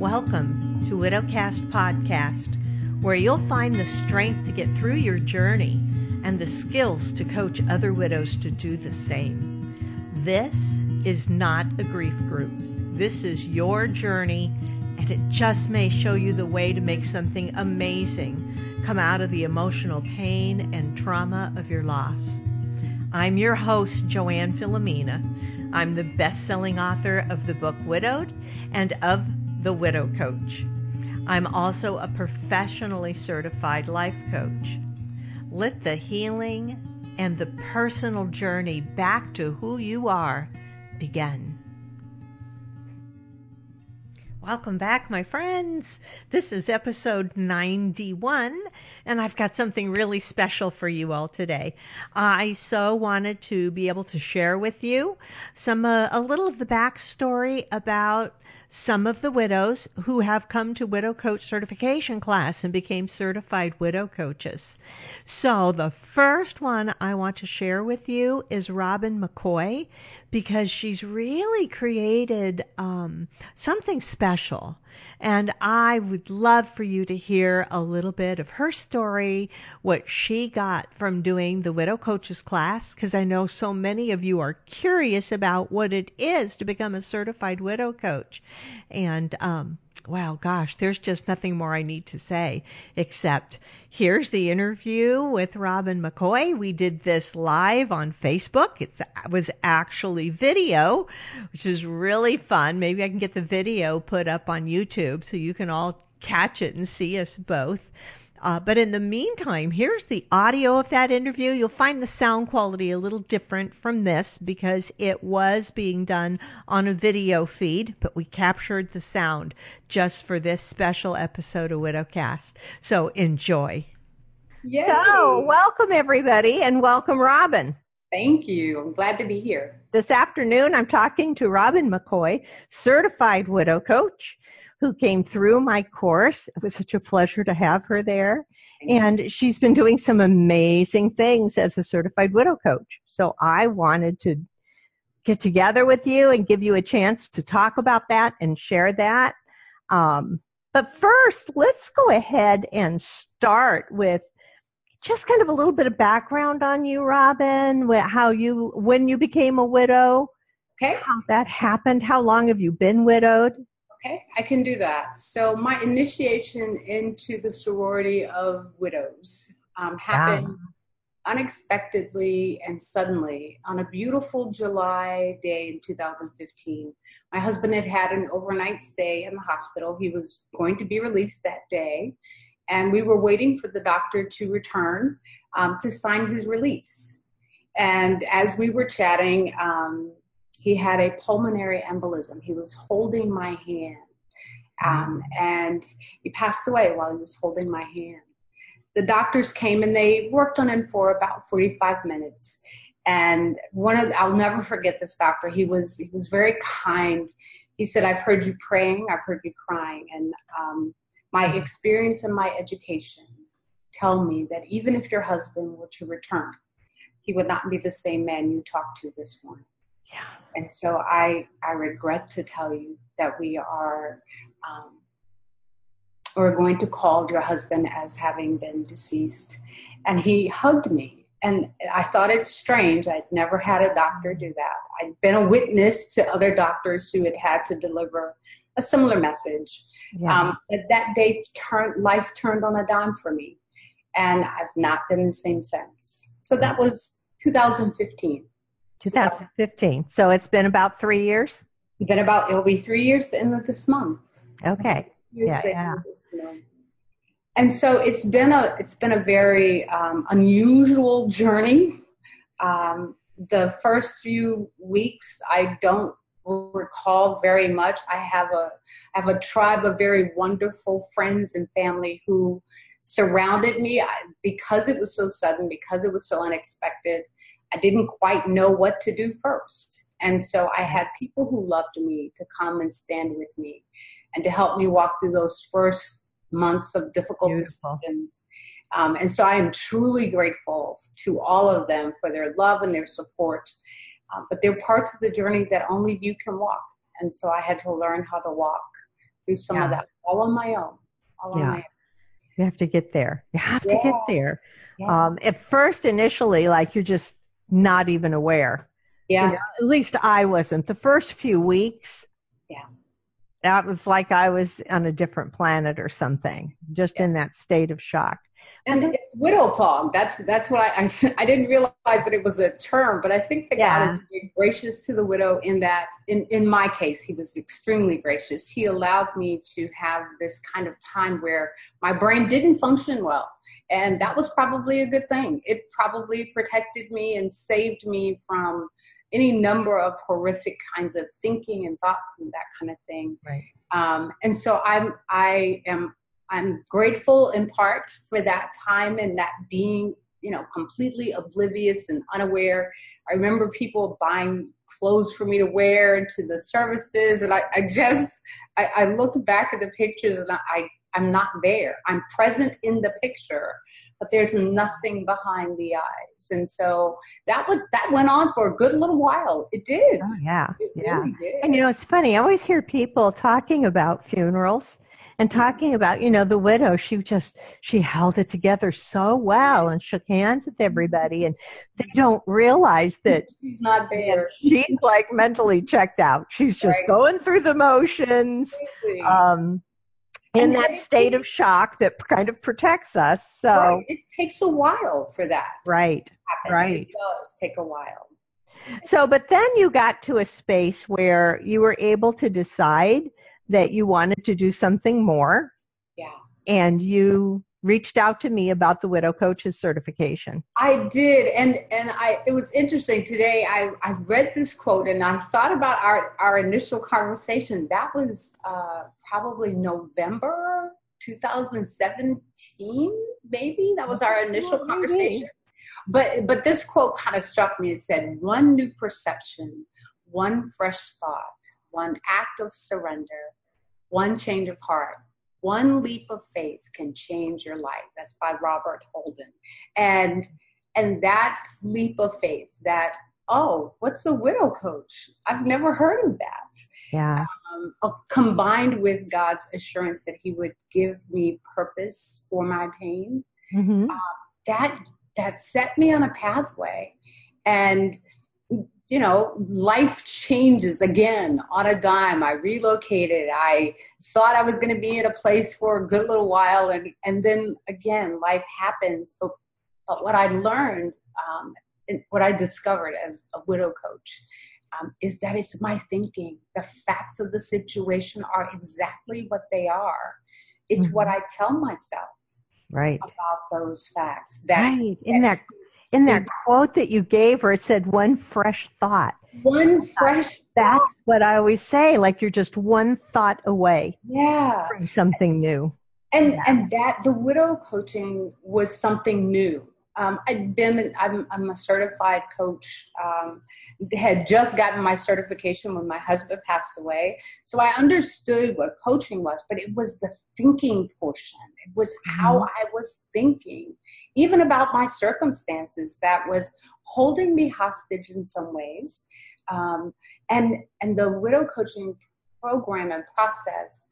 Welcome to Widowcast Podcast, where you'll find the strength to get through your journey and the skills to coach other widows to do the same. This is not a grief group. This is your journey, and it just may show you the way to make something amazing come out of the emotional pain and trauma of your loss. I'm your host, Joanne Filomena. I'm the best selling author of the book Widowed and of The Widow Coach. I'm also a professionally certified life coach. Let the healing and the personal journey back to who you are begin. Welcome back, my friends. This is episode 91, and I've got something really special for you all today. I so wanted to be able to share with you some uh, a little of the backstory about some of the widows who have come to widow coach certification class and became certified widow coaches. So the first one I want to share with you is Robin McCoy because she's really created um, something special. And I would love for you to hear a little bit of her story, what she got from doing the Widow Coaches class, because I know so many of you are curious about what it is to become a certified widow coach. And, um, well, gosh, there's just nothing more I need to say except here's the interview with Robin McCoy. We did this live on Facebook. It's, it was actually video, which is really fun. Maybe I can get the video put up on YouTube so you can all catch it and see us both. Uh, but in the meantime, here's the audio of that interview. You'll find the sound quality a little different from this because it was being done on a video feed, but we captured the sound just for this special episode of Widowcast. So enjoy. Yay. So, welcome everybody and welcome Robin. Thank you. I'm glad to be here. This afternoon, I'm talking to Robin McCoy, certified widow coach who came through my course. It was such a pleasure to have her there. And she's been doing some amazing things as a certified widow coach. So I wanted to get together with you and give you a chance to talk about that and share that. Um, but first, let's go ahead and start with just kind of a little bit of background on you, Robin, how you, when you became a widow, okay. how that happened, how long have you been widowed? Okay, I can do that. So my initiation into the sorority of widows um, happened unexpectedly and suddenly on a beautiful July day in 2015. My husband had had an overnight stay in the hospital. He was going to be released that day, and we were waiting for the doctor to return um, to sign his release. And as we were chatting, um, he had a pulmonary embolism. He was holding my hand. Um, and he passed away while he was holding my hand. The doctors came and they worked on him for about 45 minutes. And one of I'll never forget this doctor. He was he was very kind. He said, "I've heard you praying. I've heard you crying, and um, my experience and my education tell me that even if your husband were to return, he would not be the same man you talked to this morning." Yeah. And so I, I regret to tell you that we are, um, we're going to call your husband as having been deceased. And he hugged me. And I thought it strange. I'd never had a doctor do that. I'd been a witness to other doctors who had had to deliver a similar message. Yeah. Um, but that day, turned, life turned on a dime for me. And I've not been the same since. So that was 2015. 2015. So it's been about three years? It's been about, it'll be three years the end of this month. Okay. Yeah, yeah. And so it's been a, it's been a very um, unusual journey. Um, the first few weeks, I don't recall very much. I have a, I have a tribe of very wonderful friends and family who surrounded me I, because it was so sudden, because it was so unexpected. I didn't quite know what to do first. And so I had people who loved me to come and stand with me and to help me walk through those first months of difficult Beautiful. decisions. Um, and so I am truly grateful to all of them for their love and their support. Um, but they're parts of the journey that only you can walk. And so I had to learn how to walk through some Yeah. of that all on my own. All on Yeah. my own. You have to get there. You have to get there. Yeah. Um, at first, initially, like you're just not even aware. yeah. You know, at least I wasn't. The first few weeks, Yeah. that was like I was on a different planet or something, just in that state of shock. And widow fog. That's that's what I, I I didn't realize that it was a term, but I think that Yeah. God is very gracious to the widow in that in, in my case he was extremely gracious. He allowed me to have this kind of time where my brain didn't function well. And that was probably a good thing. It probably protected me and saved me from any number of horrific kinds of thinking and thoughts and that kind of thing. Right. Um, and so I'm I am I'm grateful in part for that time and that being, you know, completely oblivious and unaware. I remember people buying clothes for me to wear to the services, and I, I just I, I look back at the pictures and I I'm not there. I'm present in the picture, but there's nothing behind the eyes. And so that was that went on for a good little while. It did. Oh, yeah. It Yeah. really did. And you know, it's funny. I always hear people talking about funerals and talking about, you know, the widow. She just she held it together so well and shook hands with everybody, and they don't realize that She's not there. she's like mentally checked out. She's just Right. going through the motions, um, in that state of shock that kind of protects us. So, Right. It takes a while for that. right. right. It does take a while. So, but then you got to a space where you were able to decide that you wanted to do something more, Yeah. and you reached out to me about the Widow Coaches certification. I did, and and I it was interesting today. I I read this quote and I thought about our our initial conversation. That was uh, probably November 2017, maybe. That was our initial Maybe. conversation. But but this quote kind of struck me. It said, "One new perception, one fresh thought, one act of surrender, one change of heart." One leap of faith can change your life. That's by Robert Holden. And and that leap of faith that oh what's the widow coach i've never heard of that Yeah. um, uh, combined with god's assurance that he would give me purpose for my pain hmm that that set me on a pathway and you know life changes again on a dime i relocated i thought i was going to be in a place for a good little while and and then again life happens but, but what i learned um, and what i discovered as a widow coach um, is that it's my thinking the facts of the situation are exactly what they are it's Mhm. what i tell myself Right. about those facts that Right. In that in that quote that you gave where it said one fresh thought. one fresh That's what I always say. Like you're just one thought away yeah from something new. and and that the widow coaching was something new um, i'd been I'm, I'm a certified coach um, had just gotten my certification when my husband passed away. So i understood what coaching was but it was the thinking portion. It was how Mhm. i was thinking even about my circumstances that was holding me hostage in some ways. Um, and and the widow coaching program and process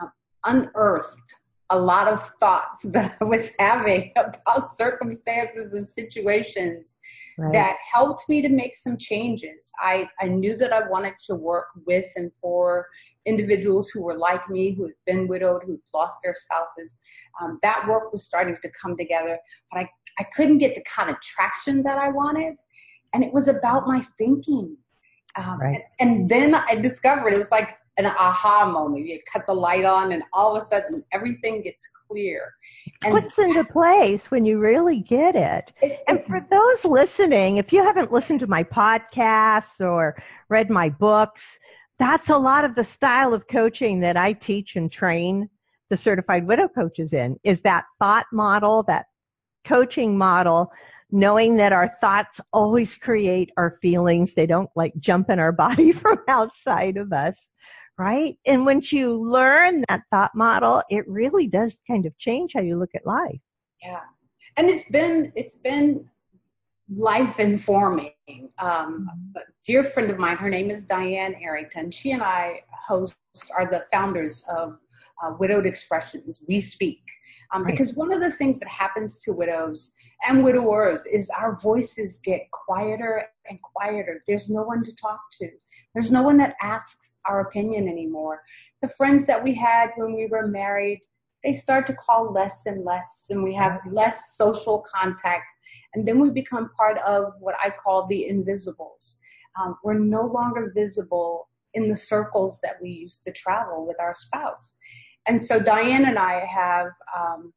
um, unearthed a lot of thoughts that I was having about circumstances and situations Right. that helped me to make some changes. I, I knew that I wanted to work with and for individuals who were like me, who had been widowed, who'd lost their spouses. Um, that work was starting to come together, but I, I couldn't get the kind of traction that I wanted. And it was about my thinking. Um, Right. and, and then I discovered it was like an aha moment. You cut the light on, and all of a sudden, everything gets clear. And puts into place when you really get it. it- And for those listening, if you haven't listened to my podcasts or read my books, that's a lot of the style of coaching that I teach and train the certified widow coaches in is that thought model, that coaching model, knowing that our thoughts always create our feelings. They don't like jump in our body from outside of us. Right. And once you learn that thought model, it really does kind of change how you look at life. Yeah, and it's been it's been life informing. Um, a dear friend of mine, her name is Diane Arrington. She and I host are the founders of uh, widowed expressions. We speak. Um, right. Because one of the things that happens to widows and widowers is our voices get quieter and quieter. There's no one to talk to. There's no one that asks our opinion anymore. The friends that we had when we were married, they start to call less and less, and we have less social contact. And then we become part of what I call the invisibles. Um, we're no longer visible in the circles that we used to travel with our spouse. And so Diane and I have um,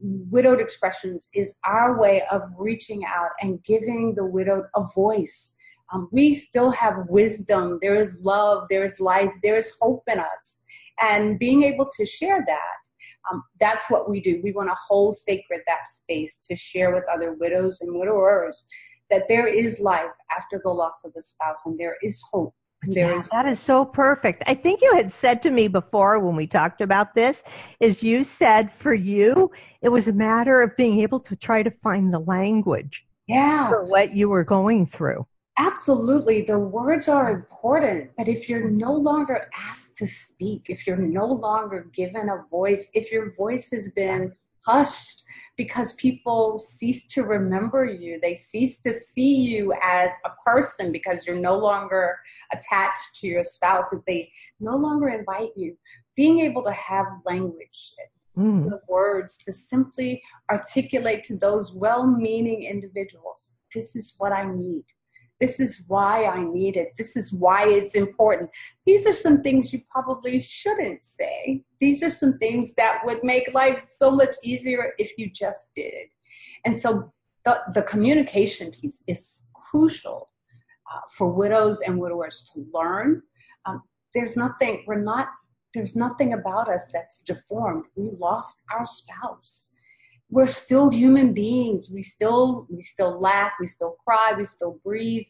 widowed expressions is our way of reaching out and giving the widowed a voice. Um, we still have wisdom. There is love. There is life. There is hope in us. And being able to share that, um, that's what we do. We want to hold sacred that space to share with other widows and widowers that there is life after the loss of a spouse and there is hope yeah, that is so perfect. I think you had said to me before when we talked about this, is you said for you, it was a matter of being able to try to find the language yeah. for what you were going through. Absolutely. The words are important, but if you're no longer asked to speak, if you're no longer given a voice, if your voice has been hushed because people cease to remember you. They cease to see you as a person because you're no longer attached to your spouse. If they no longer invite you, being able to have language, mm. the words to simply articulate to those well meaning individuals, this is what I need. This is why I need it. This is why it's important. These are some things you probably shouldn't say. These are some things that would make life so much easier if you just did. And so the, the communication piece is crucial uh, for widows and widowers to learn. Um, there's nothing, we're not, there's nothing about us that's deformed. We lost our spouse we're still human beings. We still we still laugh, we still cry, we still breathe,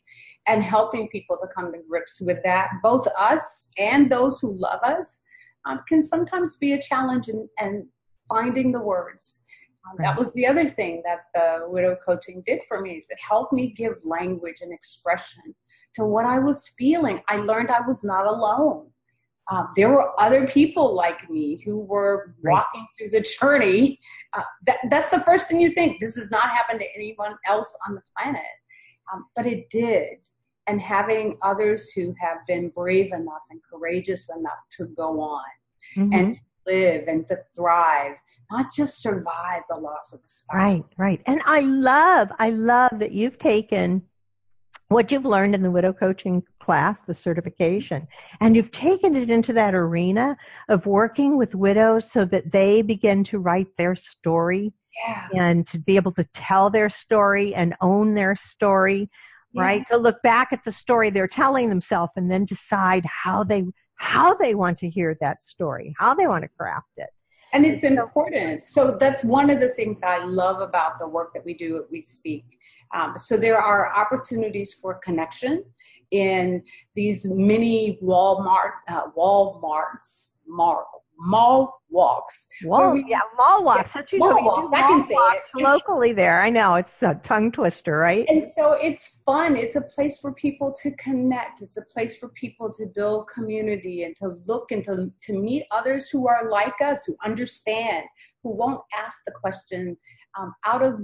and helping people to come to grips with that, both us and those who love us, um, can sometimes be a challenge. And in finding the words. Um, that was the other thing that the widow coaching did for me is it helped me give language and expression to what I was feeling. I learned I was not alone. Um, there were other people like me who were walking through the journey. Uh, that, that's the first thing you think. This has not happened to anyone else on the planet. Um, but it did. And having others who have been brave enough and courageous enough to go on mm-hmm. and live and to thrive, not just survive the loss of the spouse. Right, right. And I love, I love that you've taken what you've learned in the widow coaching class, the certification, and you've taken it into that arena of working with widows so that they begin to write their story yeah. and to be able to tell their story and own their story, yeah. right? To look back at the story they're telling themselves and then decide how they how they want to hear that story, how they want to craft it. And it's important. So that's one of the things that I love about the work that we do at We Speak. Um, so there are opportunities for connection in these mini Walmart, uh, Walmarts, Mar- mall walks. Wall, we, yeah, mall walks. Yeah, That's mall walks. I can say it. locally there. I know it's a tongue twister, right? And so it's fun. It's a place for people to connect. It's a place for people to build community and to look and to, to meet others who are like us, who understand, who won't ask the question um, out of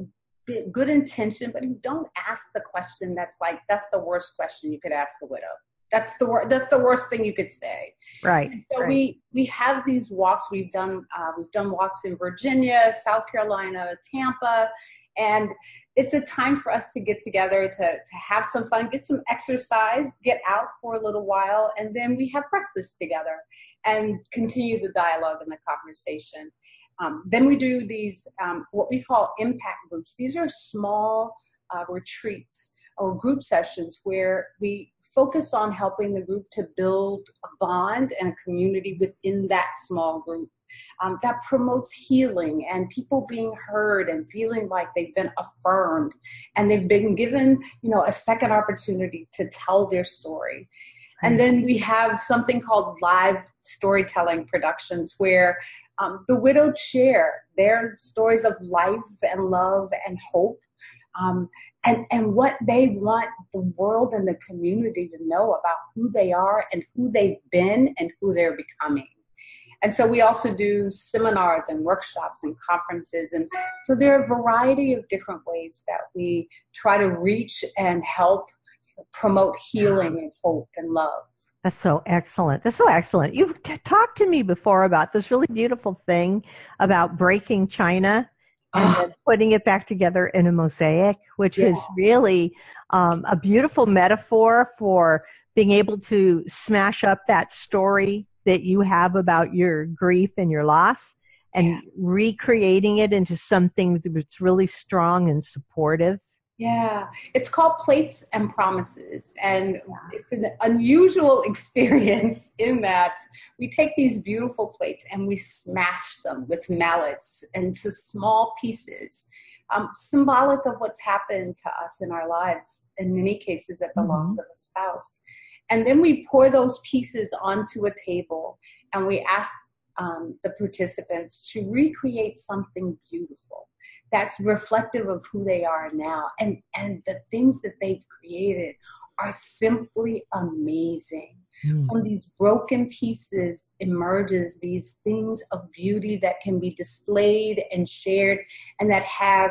good intention, but who don't ask the question that's like, that's the worst question you could ask a widow. That's the wor- that's the worst thing you could say. Right. And so right. we we have these walks. We've done uh, we've done walks in Virginia, South Carolina, Tampa, and it's a time for us to get together to to have some fun, get some exercise, get out for a little while, and then we have breakfast together and continue the dialogue and the conversation. Um, then we do these um, what we call impact groups. These are small uh, retreats or group sessions where we focus on helping the group to build a bond and a community within that small group um, that promotes healing and people being heard and feeling like they've been affirmed and they've been given you know a second opportunity to tell their story. And then we have something called live storytelling productions where um, the widowed share their stories of life and love and hope um, and, and what they want the world and the community to know about who they are and who they've been and who they're becoming. And so we also do seminars and workshops and conferences. And so there are a variety of different ways that we try to reach and help promote healing and hope and love. That's so excellent. That's so excellent. You've t- talked to me before about this really beautiful thing about breaking china and ah. then putting it back together in a mosaic, which yeah. is really um, a beautiful metaphor for being able to smash up that story that you have about your grief and your loss and yeah. recreating it into something that's really strong and supportive. Yeah, it's called Plates and Promises. And it's an unusual experience in that we take these beautiful plates and we smash them with mallets into small pieces, um, symbolic of what's happened to us in our lives, in many cases at the mm-hmm. loss of a spouse. And then we pour those pieces onto a table and we ask um, the participants to recreate something beautiful that's reflective of who they are now. And, and the things that they've created are simply amazing. Mm. From these broken pieces emerges these things of beauty that can be displayed and shared and that have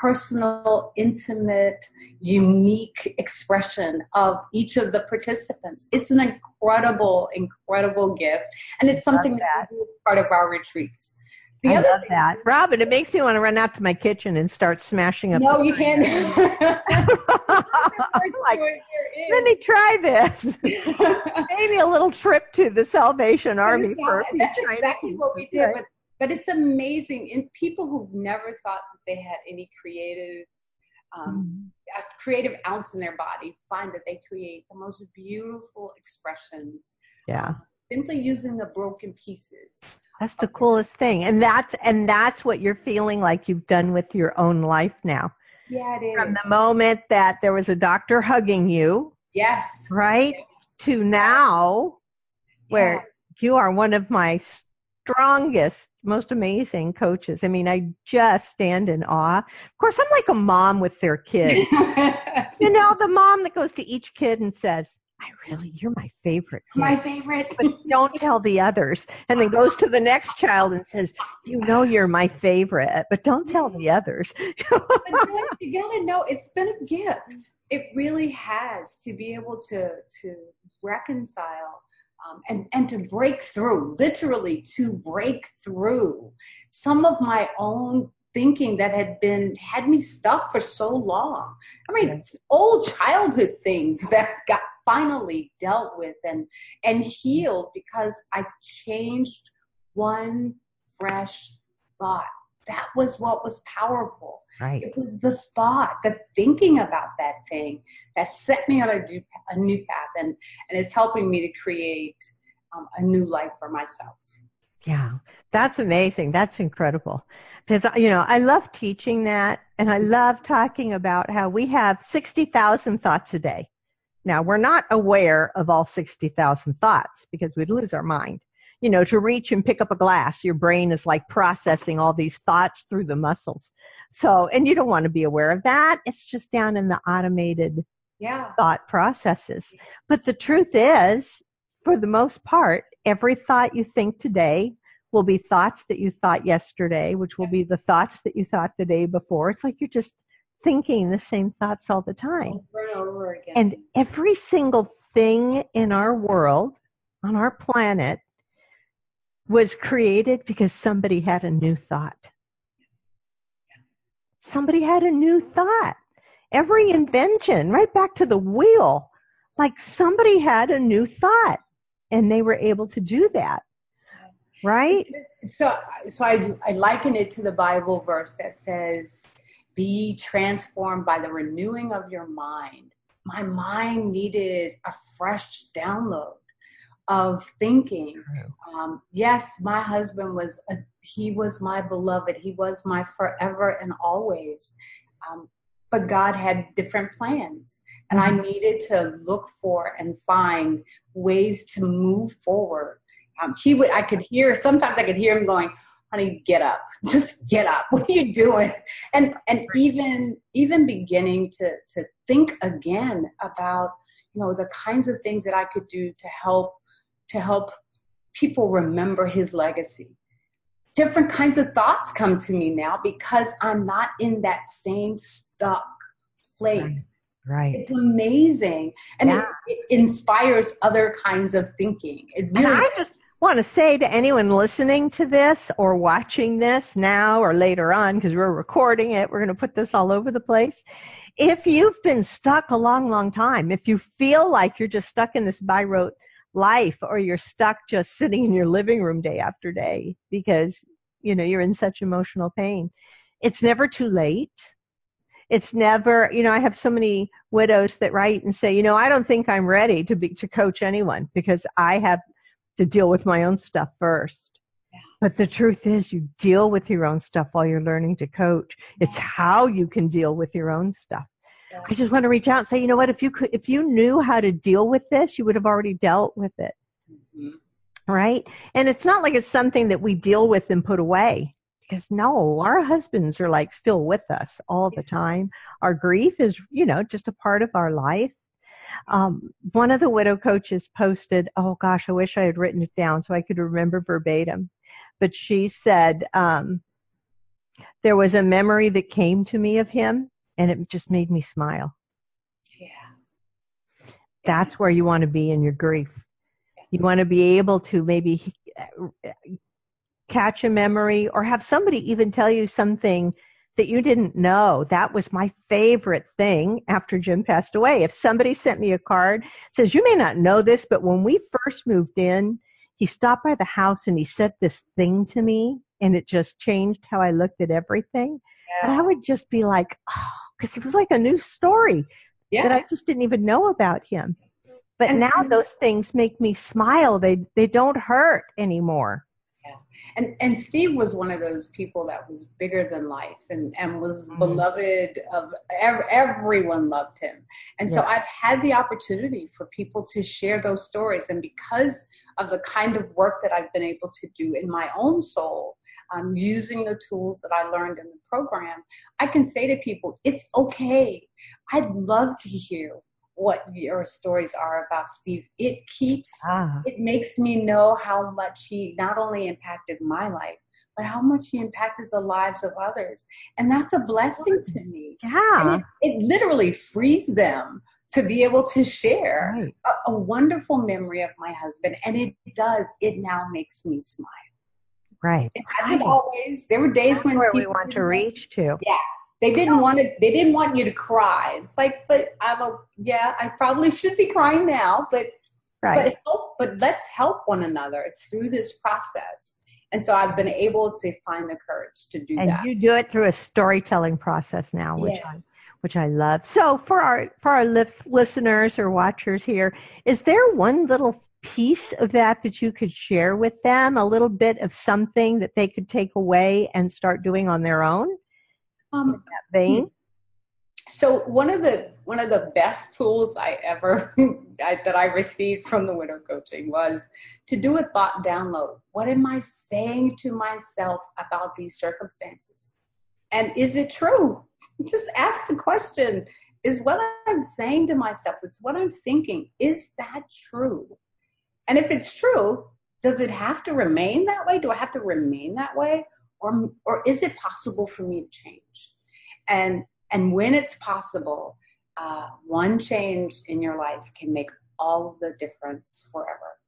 personal, intimate, unique expression of each of the participants. It's an incredible, incredible gift. And it's something that is part of our retreats. The I love thing, that, Robin. It makes me want to run out to my kitchen and start smashing up. No, you can't. like, let me try this. Maybe a little trip to the Salvation Army for. That's exactly what we did. But but it's amazing in people who've never thought that they had any creative um, mm. a creative ounce in their body find that they create the most beautiful expressions yeah simply using the broken pieces that's the coolest thing. And that's and that's what you're feeling like you've done with your own life now. Yeah, it is. From the moment that there was a doctor hugging you. Yes. Right? Yes. To now where yeah. you are one of my strongest, most amazing coaches. I mean, I just stand in awe. Of course, I'm like a mom with their kids. you know, the mom that goes to each kid and says, I really, you're my favorite. Kid. My favorite. But don't tell the others. And then goes to the next child and says, You know, you're my favorite, but don't tell the others. but you gotta know it's been a gift. It really has to be able to to reconcile um, and and to break through, literally to break through some of my own thinking that had been had me stuck for so long. I mean, old childhood things that got finally dealt with and and healed because I changed one fresh thought. That was what was powerful. Right. It was the thought, the thinking about that thing that set me on a, new, a new path and, and is helping me to create um, a new life for myself. Yeah, that's amazing. That's incredible. Because, you know, I love teaching that and I love talking about how we have 60,000 thoughts a day. Now, we're not aware of all 60,000 thoughts because we'd lose our mind. You know, to reach and pick up a glass, your brain is like processing all these thoughts through the muscles. So, and you don't want to be aware of that. It's just down in the automated yeah. thought processes. But the truth is, for the most part, every thought you think today will be thoughts that you thought yesterday, which will be the thoughts that you thought the day before. It's like you're just thinking the same thoughts all the time. Over and over again. And every single thing in our world, on our planet, was created because somebody had a new thought. Somebody had a new thought. Every invention, right back to the wheel, like somebody had a new thought and they were able to do that. Right? So, so I, I liken it to the Bible verse that says, be transformed by the renewing of your mind. My mind needed a fresh download of thinking. Um, yes, my husband was, a, he was my beloved. He was my forever and always. Um, but God had different plans. And I mm-hmm. needed to look for and find ways to move forward. Um, he would, I could hear, sometimes I could hear him going, honey, get up. Just get up. What are you doing? And and even even beginning to to think again about you know the kinds of things that I could do to help to help people remember his legacy. Different kinds of thoughts come to me now because I'm not in that same stuck place. Right. Right. It's amazing. And yeah. it, it, inspires other kinds of thinking. It really and I just want to say to anyone listening to this or watching this now or later on, because we're recording it, we're going to put this all over the place. If you've been stuck a long, long time, if you feel like you're just stuck in this by rote life or you're stuck just sitting in your living room day after day because, you know, you're in such emotional pain, it's never too late it's never you know i have so many widows that write and say you know i don't think i'm ready to be to coach anyone because i have to deal with my own stuff first yeah. but the truth is you deal with your own stuff while you're learning to coach it's how you can deal with your own stuff yeah. i just want to reach out and say you know what if you could if you knew how to deal with this you would have already dealt with it mm-hmm. right and it's not like it's something that we deal with and put away because no, our husbands are like still with us all the time. Our grief is, you know, just a part of our life. Um, one of the widow coaches posted, oh gosh, I wish I had written it down so I could remember verbatim. But she said, um, there was a memory that came to me of him and it just made me smile. Yeah. That's where you want to be in your grief. You want to be able to maybe catch a memory or have somebody even tell you something that you didn't know. That was my favorite thing after Jim passed away. If somebody sent me a card, says, You may not know this, but when we first moved in, he stopped by the house and he said this thing to me, and it just changed how I looked at everything. Yeah. And I would just be like, Oh, because it was like a new story yeah. that I just didn't even know about him. But and, now those things make me smile. They they don't hurt anymore and and Steve was one of those people that was bigger than life and and was mm-hmm. beloved of ev- everyone loved him and yeah. so I've had the opportunity for people to share those stories and because of the kind of work that I've been able to do in my own soul um, using the tools that I learned in the program, I can say to people, it's okay. I'd love to hear what your stories are about Steve. It keeps, ah. it makes me know how much he not only impacted my life, but how much he impacted the lives of others. And that's a blessing to me. Yeah. It, it, literally frees them to be able to share right. a, a, wonderful memory of my husband. And it does, it now makes me smile. Right. It hasn't right. always. There were days that's when where we want to reach to. Yeah they didn't want to they didn't want you to cry. It's like but i'm a yeah i probably should be crying now but right. but help but let's help one another through this process. And so i've been able to find the courage to do and that. and you do it through a storytelling process now which yeah. i which i love. So for our for our listeners or watchers here is there one little piece of that that you could share with them? A little bit of something that they could take away and start doing on their own um, that vein? So one of the one of the best tools I ever I, that I received from the widow coaching was to do a thought download. What am I saying to myself about these circumstances? And is it true? Just ask the question. Is what I'm saying to myself, it's what I'm thinking, is that true? And if it's true, does it have to remain that way? Do I have to remain that way? Or or is it possible for me to change? And and when it's possible uh, one change in your life can make all the difference forever.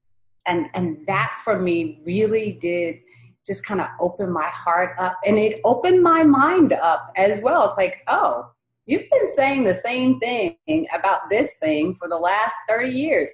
And and that for me really did just kind of open my heart up and it opened my mind up as well. It's like oh you've been saying the same thing about this thing for the last 30 years.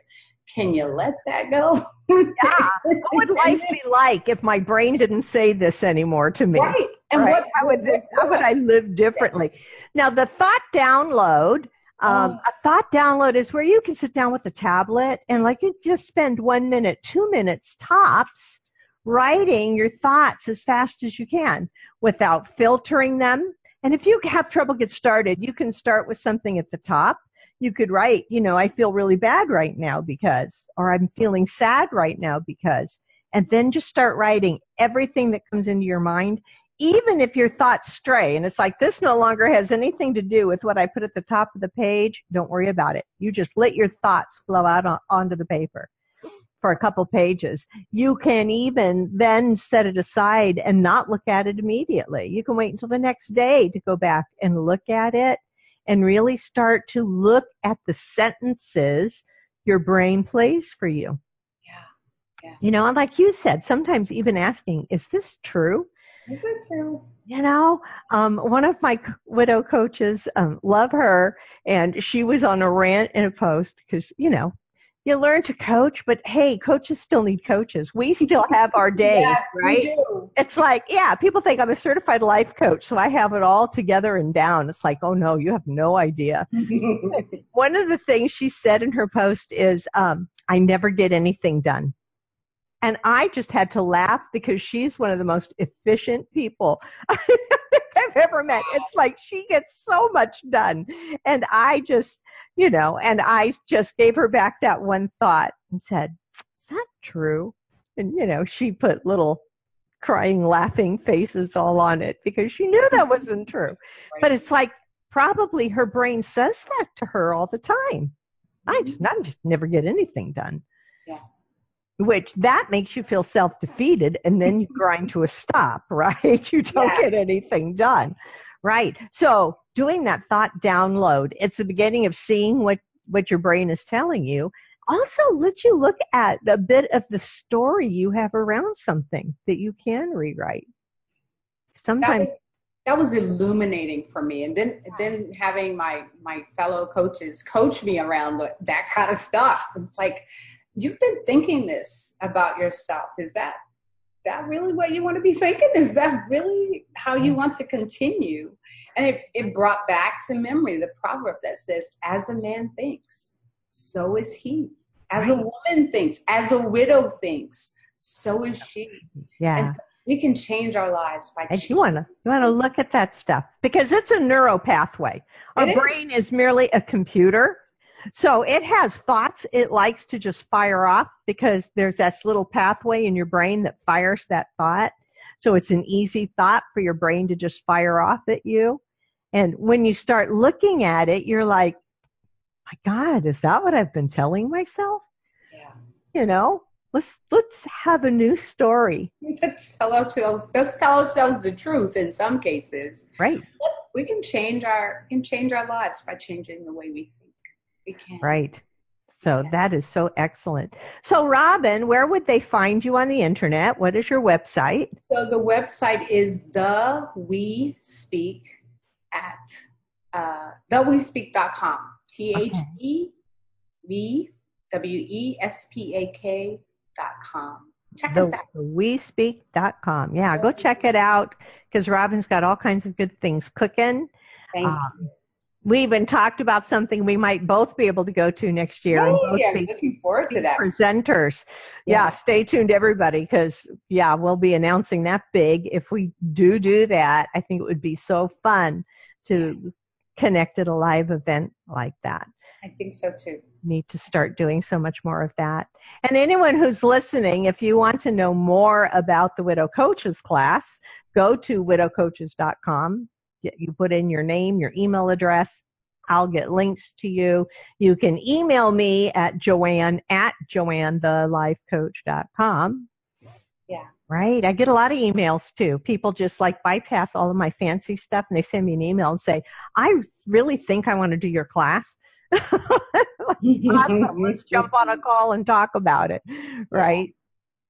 Can you let that go? yeah. What would life be like if my brain didn't say this anymore to me? Right. And right? what how would this how would I live differently? Now the thought download, um, oh. a thought download is where you can sit down with a tablet and like you just spend one minute, two minutes tops writing your thoughts as fast as you can without filtering them. And if you have trouble get started, you can start with something at the top you could write, you know, I feel really bad right now because, or I'm feeling sad right now because, and then just start writing everything that comes into your mind, even if your thoughts stray. And it's like, this no longer has anything to do with what I put at the top of the page. Don't worry about it. You just let your thoughts flow out on, onto the paper. for a couple pages. You can even then set it aside and not look at it immediately. You can wait until the next day to go back and look at it and really start to look at the sentences your brain plays for you. Yeah. You know, and like you said, sometimes even asking, is this true? Is it true? You know, um, one of my widow coaches, um, love her, and she was on a rant in a post because, you know, you learn to coach, but hey, coaches still need coaches. We still have our days, yes, right? It's like, yeah, people think I'm a certified life coach, so I have it all together and down. It's like, oh no, you have no idea. One of the things she said in her post is, um, I never get anything done. And I just had to laugh because she's one of the most efficient people I've ever met. It's like she gets so much done. And I just, you know, and I just gave her back that one thought and said, Is that true? And, you know, she put little crying, laughing faces all on it because she knew that wasn't true. But it's like probably her brain says that to her all the time. I mm-hmm. just, I just never get anything done. Yeah. Which that makes you feel self defeated and then you grind to a stop, right? You don't Yeah. get anything done. Right. So doing that thought download, it's the beginning of seeing what, what your brain is telling you. Also lets you look at a bit of the story you have around something that you can rewrite. Sometimes that was illuminating for me and then then having my my fellow coaches coach me around the, that kind of stuff it's like you've been thinking this about yourself is that that really what you want to be thinking is that really how you want to continue and it, it brought back to memory the proverb that says as a man thinks so is he as a woman thinks as a widow thinks so is she yeah. and we can change our lives by And you want to you want to look at that stuff because it's a neural pathway. Our It is. brain is merely a computer. So it has thoughts it likes to just fire off because there's this little pathway in your brain that fires that thought. So it's an easy thought for your brain to just fire off at you. And when you start looking at it, you're like, my God, is that what I've been telling myself? Yeah. You know, let's let's have a new story. Let's tell ourselves. Let's tell ourselves the truth. In some cases, Right. we can change our can change our lives by changing the way we think. We can. Right. So Yeah. that is so excellent. So, Robin, where would they find you on the internet? What is your website? So the website is the we speak at uh, thewespeak.com. T H E V W E S P A K dot com. Check us The out. WeSpeak.com. Yeah, go check it out because Robin's got all kinds of good things cooking. Thank Um, we even talked about something we might both be able to go to next year and. Oh, both yeah, be looking forward to that. presenters. Yeah, Yeah. stay tuned, everybody, because yeah, we'll be announcing that big. If we do do that, I think it would be so fun to connect at a live event like that. I think so too. Need to start doing so much more of that. And anyone who's listening, if you want to know more about the Widow Coaches class, go to widowcoaches.com. Get- You put in your name, your email address. I'll get links to you. You can email me at joanne at joannethelifecoach.com. Yeah. Right. I get a lot of emails too. People just like bypass all of my fancy stuff and they send me an email and say, I really think I want to do your class. awesome. Let's jump on a call and talk about it. Right.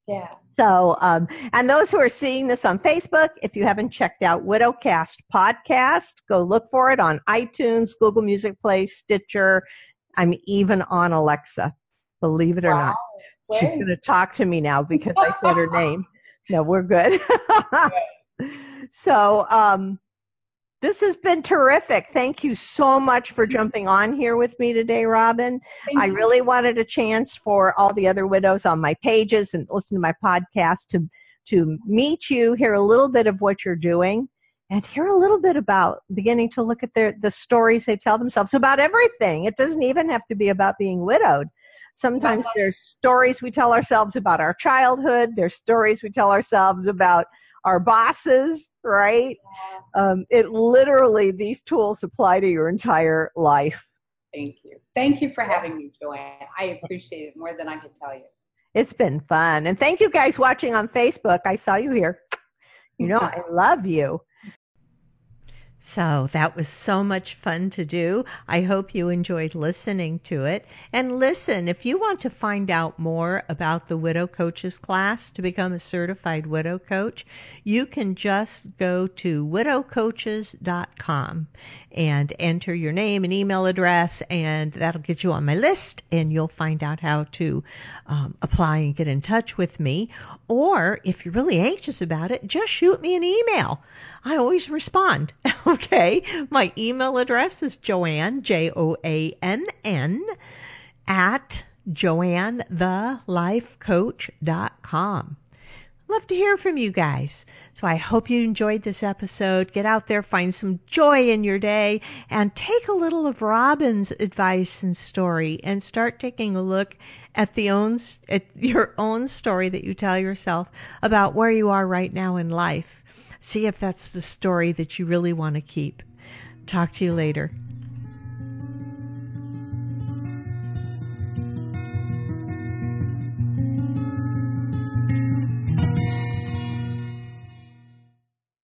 Yeah. So, um, and those who are seeing this on Facebook, if you haven't checked out Widowcast podcast, go look for it on iTunes, Google Music Play, Stitcher. I'm even on Alexa, believe it or not. She's going to talk to me now because I said her name. No, we're good. so, um, this has been terrific. Thank you so much for jumping on here with me today, Robin. Thank I you. really wanted a chance for all the other widows on my pages and listen to my podcast to to meet you, hear a little bit of what you're doing, and hear a little bit about beginning to look at their the stories they tell themselves about everything. It doesn't even have to be about being widowed. Sometimes there's stories we tell ourselves about our childhood. There's stories we tell ourselves about our bosses, right? Um, it literally these tools apply to your entire life. Thank you. Thank you for having me, Joanne. I appreciate it more than I can tell you. It's been fun. And thank you guys watching on Facebook. I saw you here. You know, I love you. So that was so much fun to do. I hope you enjoyed listening to it. And listen, if you want to find out more about the Widow Coaches class to become a certified widow coach, you can just go to widowcoaches.com and enter your name and email address, and that'll get you on my list, and you'll find out how to um, apply and get in touch with me. Or if you're really anxious about it, just shoot me an email. I always respond. okay. My email address is Joann, J O A N N, at joannthelifecoach.com. Love to hear from you guys. So I hope you enjoyed this episode. Get out there, find some joy in your day, and take a little of Robin's advice and story and start taking a look at the own at your own story that you tell yourself about where you are right now in life. See if that's the story that you really want to keep. Talk to you later.